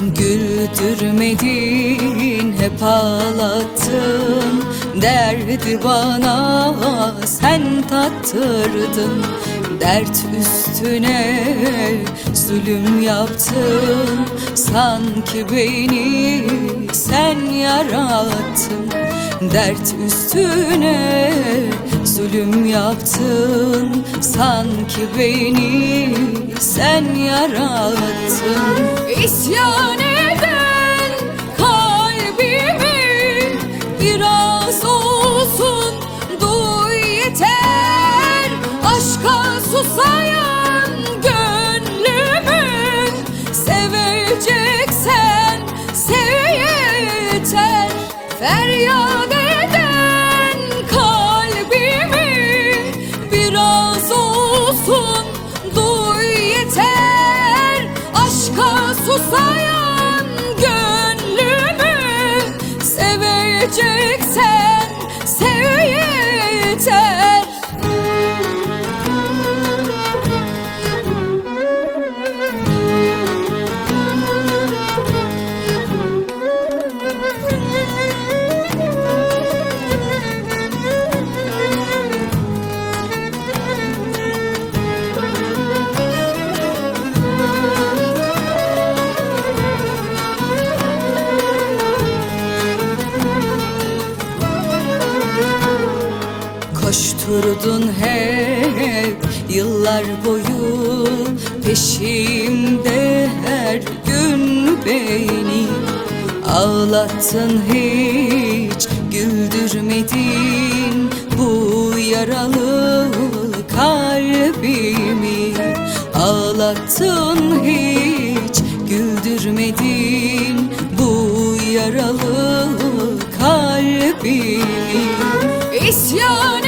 Güldürmedin hep ağlattın. Derdi bana sen tattırdın. Dert üstüne zulüm yaptın. Sanki beni sen yarattın Dert üstüne zulüm yaptın. Sanki beni sen yarattın. İsyan eden kalbimi biraz olsun. Duy yeter Aşka susayan gönlümü seveceksen sev yeter. Feryat Aşka susayan gönlümü seveceksen Koşturdun hep yıllar boyu. Peşimde her gün beni Ağlattın hiç güldürmedin. Bu yaralı kalbimi Ağlattın hiç güldürmedin. Bu yaralı kalbimi İsyan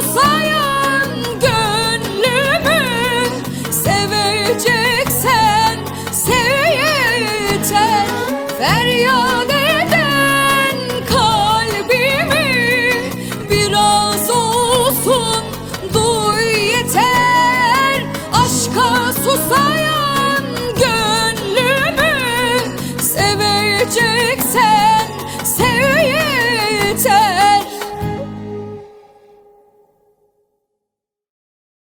susayan gönlümü seveceksen sev yeter eden kalbimi biraz olsun duy yeter. Aşka susayan